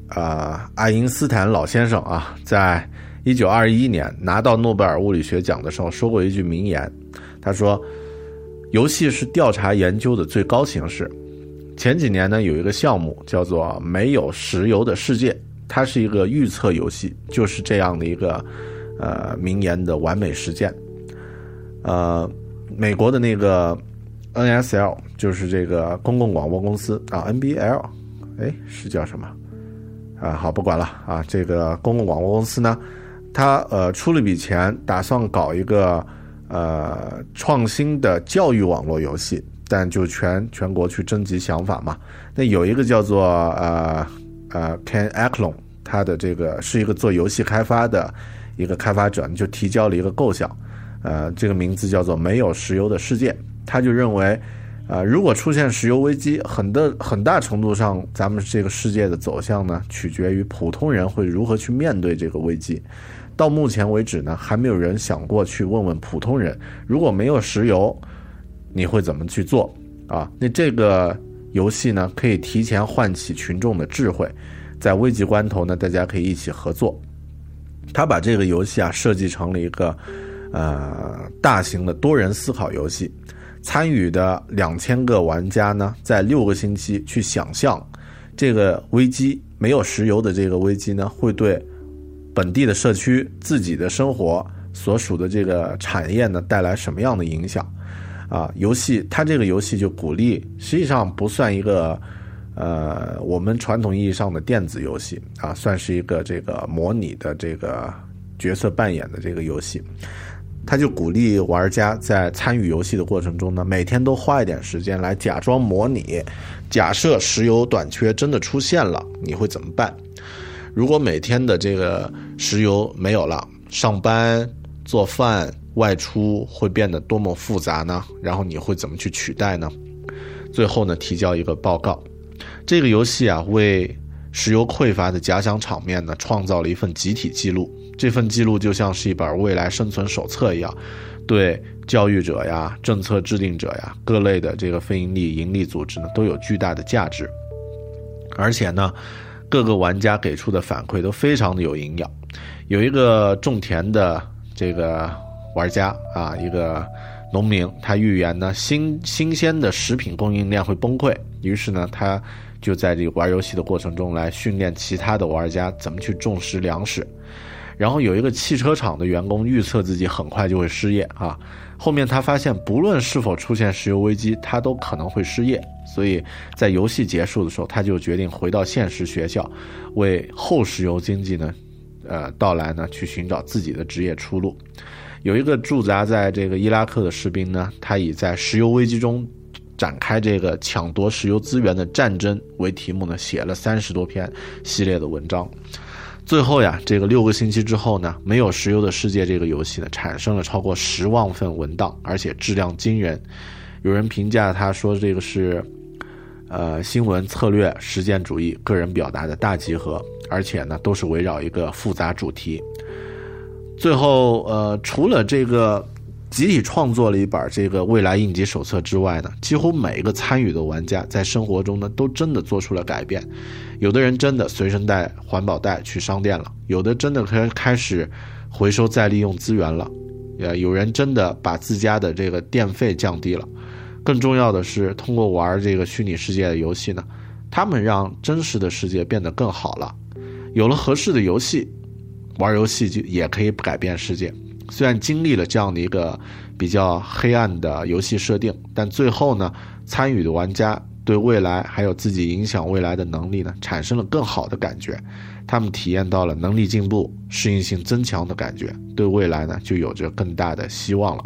啊，爱因斯坦老先生啊，在一九二一年拿到诺贝尔物理学奖的时候，说过一句名言，他说：“游戏是调查研究的最高形式。”前几年呢，有一个项目叫做《没有石油的世界》，它是一个预测游戏，就是这样的一个呃名言的完美实践。呃，美国的那个 NSL 就是这个公共广播公司啊，NBL，哎，是叫什么？啊，好，不管了啊。这个公共广播公司呢，它呃出了笔钱，打算搞一个呃创新的教育网络游戏。但就全全国去征集想法嘛，那有一个叫做呃呃 Ken Aklon，他的这个是一个做游戏开发的一个开发者，就提交了一个构想，呃，这个名字叫做《没有石油的世界》。他就认为，呃，如果出现石油危机，很的很大程度上，咱们这个世界的走向呢，取决于普通人会如何去面对这个危机。到目前为止呢，还没有人想过去问问普通人，如果没有石油。你会怎么去做啊？那这个游戏呢，可以提前唤起群众的智慧，在危急关头呢，大家可以一起合作。他把这个游戏啊设计成了一个呃大型的多人思考游戏，参与的两千个玩家呢，在六个星期去想象这个危机没有石油的这个危机呢，会对本地的社区、自己的生活所属的这个产业呢带来什么样的影响。啊，游戏它这个游戏就鼓励，实际上不算一个，呃，我们传统意义上的电子游戏啊，算是一个这个模拟的这个角色扮演的这个游戏。他就鼓励玩家在参与游戏的过程中呢，每天都花一点时间来假装模拟，假设石油短缺真的出现了，你会怎么办？如果每天的这个石油没有了，上班做饭。外出会变得多么复杂呢？然后你会怎么去取代呢？最后呢，提交一个报告。这个游戏啊，为石油匮乏的假想场面呢，创造了一份集体记录。这份记录就像是一本未来生存手册一样，对教育者呀、政策制定者呀、各类的这个非营利盈利组织呢，都有巨大的价值。而且呢，各个玩家给出的反馈都非常的有营养。有一个种田的这个。玩家啊，一个农民，他预言呢新新鲜的食品供应链会崩溃，于是呢，他就在这个玩游戏的过程中来训练其他的玩家怎么去种植粮食。然后有一个汽车厂的员工预测自己很快就会失业啊，后面他发现不论是否出现石油危机，他都可能会失业，所以在游戏结束的时候，他就决定回到现实学校，为后石油经济呢，呃到来呢去寻找自己的职业出路。有一个驻扎在这个伊拉克的士兵呢，他以在石油危机中展开这个抢夺石油资源的战争为题目呢，写了三十多篇系列的文章。最后呀，这个六个星期之后呢，没有石油的世界这个游戏呢，产生了超过十万份文档，而且质量惊人。有人评价他说这个是，呃，新闻策略实践主义个人表达的大集合，而且呢，都是围绕一个复杂主题。最后，呃，除了这个集体创作了一本这个未来应急手册之外呢，几乎每一个参与的玩家在生活中呢，都真的做出了改变。有的人真的随身带环保袋去商店了，有的真的开开始回收再利用资源了，呃，有人真的把自家的这个电费降低了。更重要的是，通过玩这个虚拟世界的游戏呢，他们让真实的世界变得更好了。有了合适的游戏。玩游戏就也可以改变世界，虽然经历了这样的一个比较黑暗的游戏设定，但最后呢，参与的玩家对未来还有自己影响未来的能力呢，产生了更好的感觉，他们体验到了能力进步、适应性增强的感觉，对未来呢就有着更大的希望了。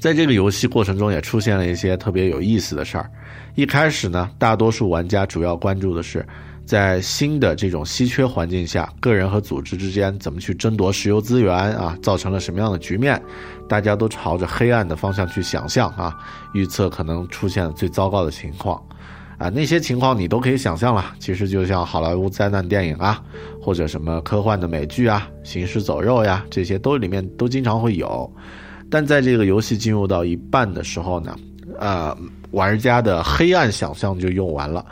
在这个游戏过程中，也出现了一些特别有意思的事儿。一开始呢，大多数玩家主要关注的是。在新的这种稀缺环境下，个人和组织之间怎么去争夺石油资源啊？造成了什么样的局面？大家都朝着黑暗的方向去想象啊，预测可能出现最糟糕的情况。啊，那些情况你都可以想象了。其实就像好莱坞灾难电影啊，或者什么科幻的美剧啊，行尸走肉呀，这些都里面都经常会有。但在这个游戏进入到一半的时候呢，呃，玩家的黑暗想象就用完了，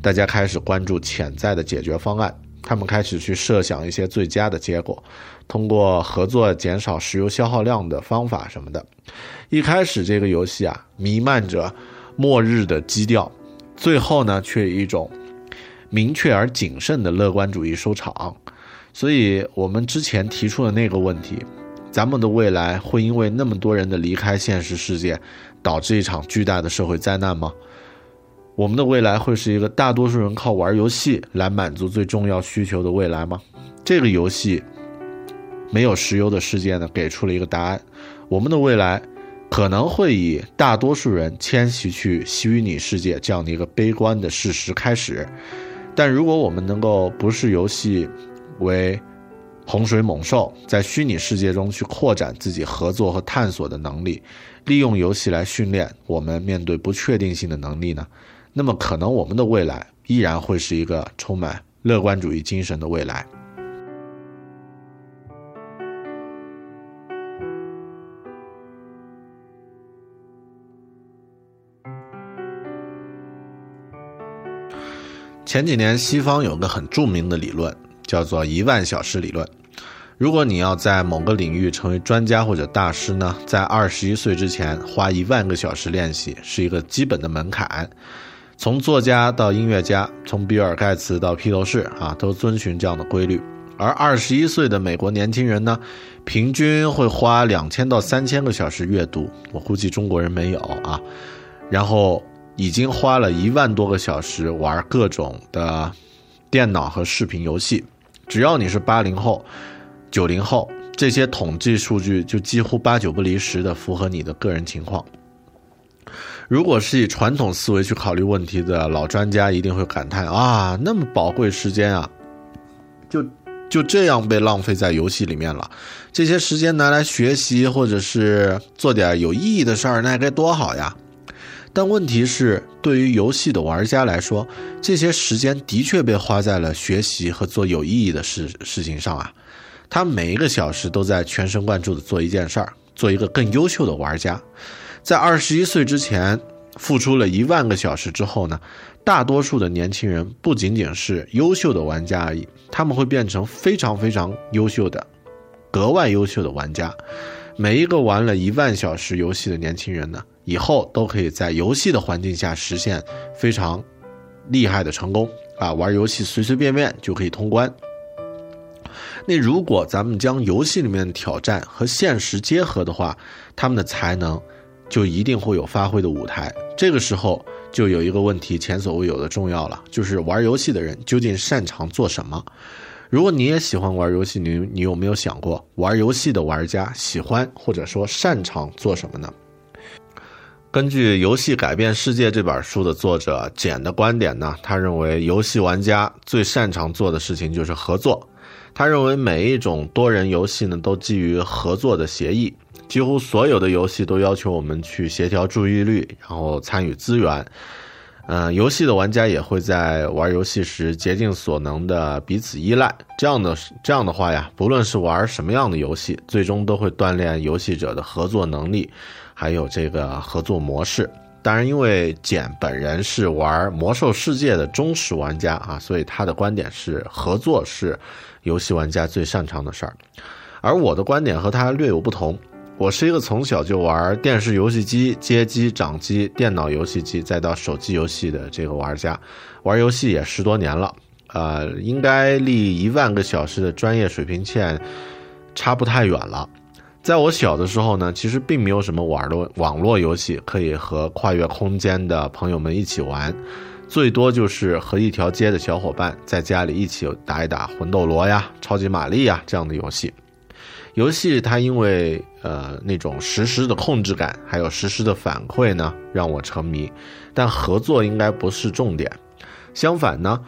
大家开始关注潜在的解决方案，他们开始去设想一些最佳的结果，通过合作减少石油消耗量的方法什么的。一开始这个游戏啊，弥漫着末日的基调。最后呢，却以一种明确而谨慎的乐观主义收场。所以，我们之前提出的那个问题：咱们的未来会因为那么多人的离开现实世界，导致一场巨大的社会灾难吗？我们的未来会是一个大多数人靠玩游戏来满足最重要需求的未来吗？这个游戏没有石油的世界呢，给出了一个答案：我们的未来。可能会以大多数人迁徙去虚拟世界这样的一个悲观的事实开始，但如果我们能够不视游戏为洪水猛兽，在虚拟世界中去扩展自己合作和探索的能力，利用游戏来训练我们面对不确定性的能力呢？那么，可能我们的未来依然会是一个充满乐观主义精神的未来。前几年，西方有个很著名的理论，叫做一万小时理论。如果你要在某个领域成为专家或者大师呢，在二十一岁之前花一万个小时练习是一个基本的门槛。从作家到音乐家，从比尔盖茨到披头士啊，都遵循这样的规律。而二十一岁的美国年轻人呢，平均会花两千到三千个小时阅读，我估计中国人没有啊。然后。已经花了一万多个小时玩各种的电脑和视频游戏，只要你是八零后、九零后，这些统计数据就几乎八九不离十的符合你的个人情况。如果是以传统思维去考虑问题的老专家，一定会感叹啊，那么宝贵时间啊，就就这样被浪费在游戏里面了。这些时间拿来学习或者是做点有意义的事儿，那该多好呀！但问题是，对于游戏的玩家来说，这些时间的确被花在了学习和做有意义的事事情上啊。他每一个小时都在全神贯注地做一件事儿，做一个更优秀的玩家。在二十一岁之前，付出了一万个小时之后呢，大多数的年轻人不仅仅是优秀的玩家而已，他们会变成非常非常优秀的、格外优秀的玩家。每一个玩了一万小时游戏的年轻人呢？以后都可以在游戏的环境下实现非常厉害的成功啊！玩游戏随随便便就可以通关。那如果咱们将游戏里面的挑战和现实结合的话，他们的才能就一定会有发挥的舞台。这个时候就有一个问题前所未有的重要了，就是玩游戏的人究竟擅长做什么？如果你也喜欢玩游戏，你你有没有想过，玩游戏的玩家喜欢或者说擅长做什么呢？根据《游戏改变世界》这本书的作者简的观点呢，他认为游戏玩家最擅长做的事情就是合作。他认为每一种多人游戏呢都基于合作的协议，几乎所有的游戏都要求我们去协调注意力，然后参与资源。嗯，游戏的玩家也会在玩游戏时竭尽所能的彼此依赖。这样的这样的话呀，不论是玩什么样的游戏，最终都会锻炼游戏者的合作能力。还有这个合作模式，当然，因为简本人是玩《魔兽世界》的忠实玩家啊，所以他的观点是合作是游戏玩家最擅长的事儿。而我的观点和他略有不同，我是一个从小就玩电视游戏机、街机、掌机、电脑游戏机，再到手机游戏的这个玩家，玩游戏也十多年了，呃，应该离一万个小时的专业水平线差不太远了。在我小的时候呢，其实并没有什么网络网络游戏可以和跨越空间的朋友们一起玩，最多就是和一条街的小伙伴在家里一起打一打魂斗罗呀、超级玛丽呀这样的游戏。游戏它因为呃那种实时的控制感，还有实时的反馈呢，让我沉迷。但合作应该不是重点。相反呢，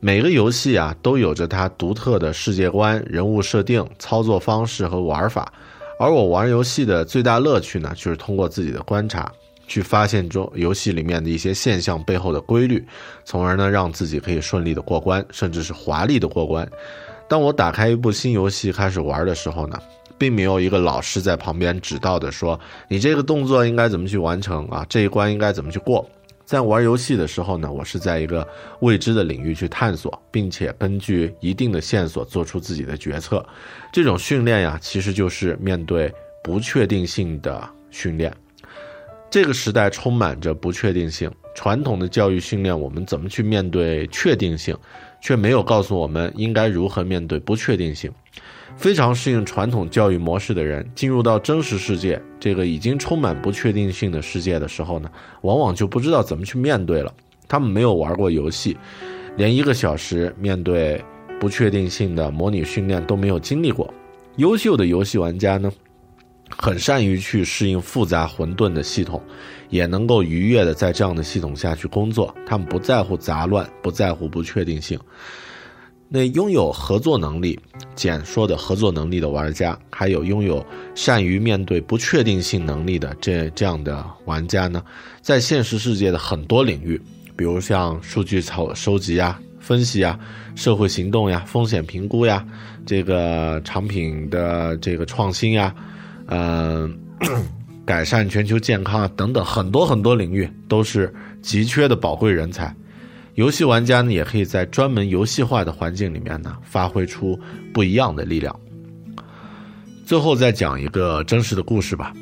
每个游戏啊都有着它独特的世界观、人物设定、操作方式和玩法。而我玩游戏的最大乐趣呢，就是通过自己的观察，去发现中游戏里面的一些现象背后的规律，从而呢让自己可以顺利的过关，甚至是华丽的过关。当我打开一部新游戏开始玩的时候呢，并没有一个老师在旁边指导的说你这个动作应该怎么去完成啊，这一关应该怎么去过。在玩游戏的时候呢，我是在一个未知的领域去探索，并且根据一定的线索做出自己的决策。这种训练呀，其实就是面对不确定性的训练。这个时代充满着不确定性，传统的教育训练我们怎么去面对确定性，却没有告诉我们应该如何面对不确定性。非常适应传统教育模式的人，进入到真实世界这个已经充满不确定性的世界的时候呢，往往就不知道怎么去面对了。他们没有玩过游戏，连一个小时面对不确定性的模拟训练都没有经历过。优秀的游戏玩家呢？很善于去适应复杂混沌的系统，也能够愉悦的在这样的系统下去工作。他们不在乎杂乱，不在乎不确定性。那拥有合作能力，简说的合作能力的玩家，还有拥有善于面对不确定性能力的这这样的玩家呢，在现实世界的很多领域，比如像数据筹收集呀、分析呀、社会行动呀、风险评估呀、这个产品的这个创新呀。嗯，改善全球健康啊，等等，很多很多领域都是急缺的宝贵人才。游戏玩家呢，也可以在专门游戏化的环境里面呢，发挥出不一样的力量。最后再讲一个真实的故事吧。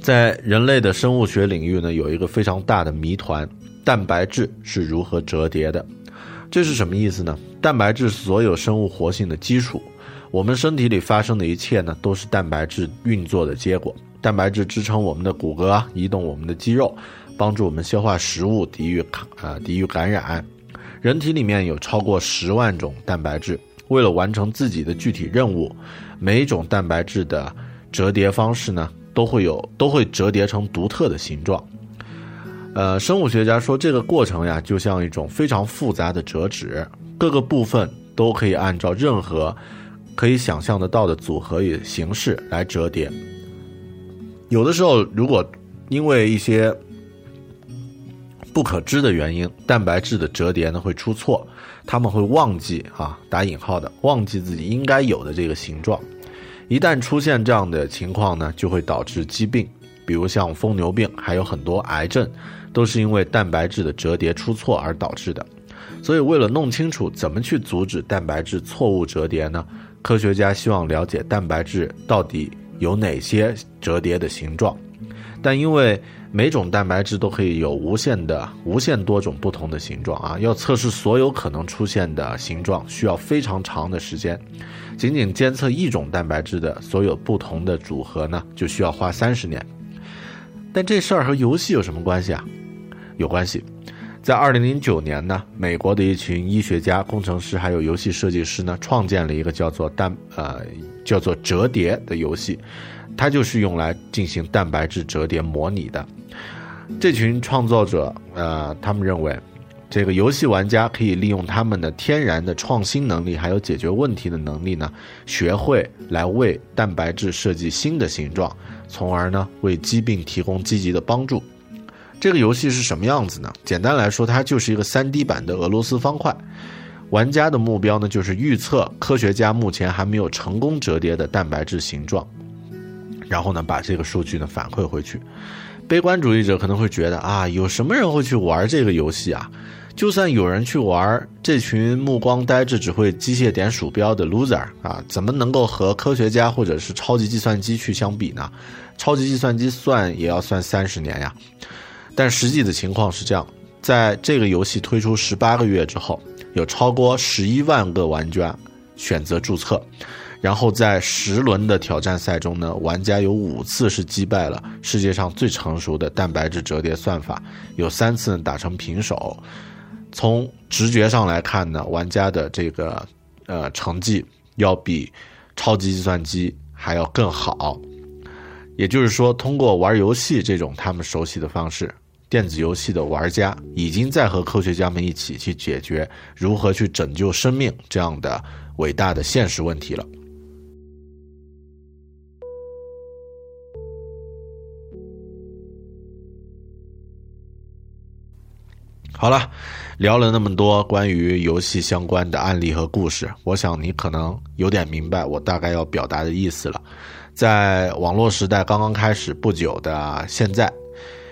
在人类的生物学领域呢，有一个非常大的谜团：蛋白质是如何折叠的？这是什么意思呢？蛋白质是所有生物活性的基础。我们身体里发生的一切呢，都是蛋白质运作的结果。蛋白质支撑我们的骨骼，移动我们的肌肉，帮助我们消化食物，抵御啊抵御感染。人体里面有超过十万种蛋白质，为了完成自己的具体任务，每一种蛋白质的折叠方式呢，都会有都会折叠成独特的形状。呃，生物学家说，这个过程呀，就像一种非常复杂的折纸，各个部分都可以按照任何。可以想象得到的组合与形式来折叠。有的时候，如果因为一些不可知的原因，蛋白质的折叠呢会出错，他们会忘记啊打引号的忘记自己应该有的这个形状。一旦出现这样的情况呢，就会导致疾病，比如像疯牛病，还有很多癌症，都是因为蛋白质的折叠出错而导致的。所以，为了弄清楚怎么去阻止蛋白质错误折叠呢？科学家希望了解蛋白质到底有哪些折叠的形状，但因为每种蛋白质都可以有无限的、无限多种不同的形状啊，要测试所有可能出现的形状需要非常长的时间。仅仅监测一种蛋白质的所有不同的组合呢，就需要花三十年。但这事儿和游戏有什么关系啊？有关系。在二零零九年呢，美国的一群医学家、工程师还有游戏设计师呢，创建了一个叫做蛋呃叫做折叠的游戏，它就是用来进行蛋白质折叠模拟的。这群创作者呃，他们认为，这个游戏玩家可以利用他们的天然的创新能力，还有解决问题的能力呢，学会来为蛋白质设计新的形状，从而呢为疾病提供积极的帮助。这个游戏是什么样子呢？简单来说，它就是一个 3D 版的俄罗斯方块。玩家的目标呢，就是预测科学家目前还没有成功折叠的蛋白质形状，然后呢，把这个数据呢反馈回去。悲观主义者可能会觉得啊，有什么人会去玩这个游戏啊？就算有人去玩，这群目光呆滞、只会机械点鼠标的 loser 啊，怎么能够和科学家或者是超级计算机去相比呢？超级计算机算也要算三十年呀。但实际的情况是这样，在这个游戏推出十八个月之后，有超过十一万个玩家选择注册，然后在十轮的挑战赛中呢，玩家有五次是击败了世界上最成熟的蛋白质折叠算法，有三次打成平手。从直觉上来看呢，玩家的这个呃成绩要比超级计算机还要更好。也就是说，通过玩游戏这种他们熟悉的方式。电子游戏的玩家已经在和科学家们一起去解决如何去拯救生命这样的伟大的现实问题了。好了聊了那么多关于游戏相关的案例和故事我想你可能有点明白我大概要表达的意思了。在网络时代刚刚开始不久的现在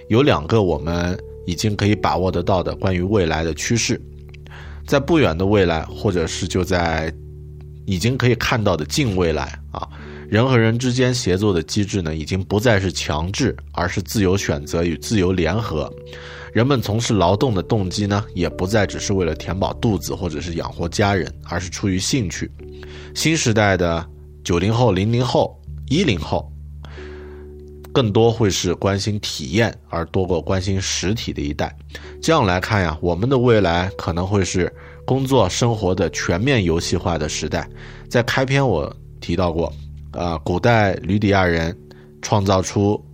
有两个我们已经可以把握得到的关于未来的趋势，在不远的未来，或者是就在已经可以看到的近未来啊，人和人之间协作的机制呢，已经不再是强制，而是自由选择与自由联合。人们从事劳动的动机呢，也不再只是为了填饱肚子或者是养活家人，而是出于兴趣。新时代的九零后、零零后、一零后，更多会是关心体验而多过关心实体的一代。这样来看呀，我们的未来可能会是工作生活的全面游戏化的时代。在开篇我提到过，啊，古代吕底亚人创造出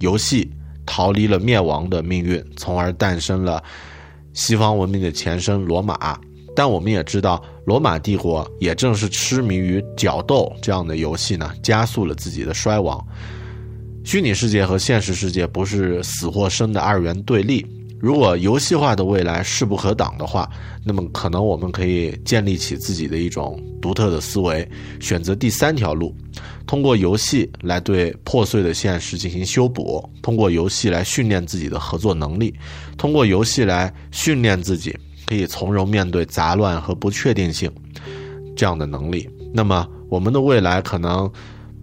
游戏。逃离了灭亡的命运，从而诞生了西方文明的前身罗马。但我们也知道，罗马帝国也正是痴迷于角斗这样的游戏呢，加速了自己的衰亡。虚拟世界和现实世界不是死或生的二元对立。如果游戏化的未来势不可挡的话，那么可能我们可以建立起自己的一种独特的思维，选择第三条路。通过游戏来对破碎的现实进行修补，通过游戏来训练自己的合作能力，通过游戏来训练自己可以从容面对杂乱和不确定性这样的能力。那么，我们的未来可能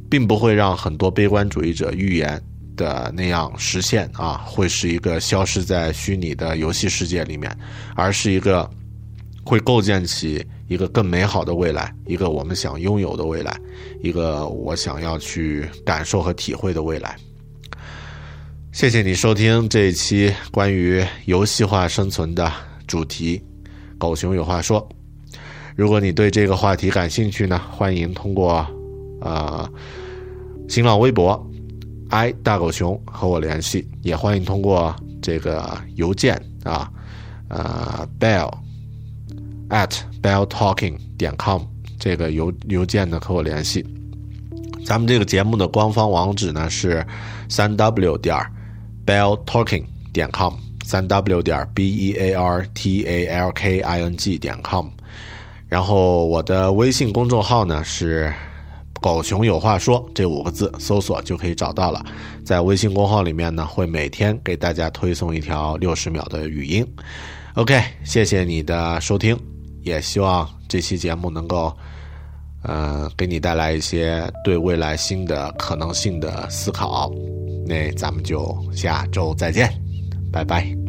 并不会让很多悲观主义者预言的那样实现啊，会是一个消失在虚拟的游戏世界里面，而是一个会构建起。一个更美好的未来，一个我们想拥有的未来，一个我想要去感受和体会的未来。谢谢你收听这一期关于游戏化生存的主题，狗熊有话说。如果你对这个话题感兴趣呢，欢迎通过啊新浪微博 i 大狗熊和我联系，也欢迎通过这个邮件啊呃 bell at belltalking 点 com 这个邮邮件呢和我联系。咱们这个节目的官方网址呢是三 w 点 belltalking 点 com，三 w 点 b e a r t a l k i n g 点 com。然后我的微信公众号呢是“狗熊有话说”这五个字，搜索就可以找到了。在微信公号里面呢，会每天给大家推送一条六十秒的语音。OK，谢谢你的收听。也希望这期节目能够，呃，给你带来一些对未来新的可能性的思考。那咱们就下周再见，拜拜。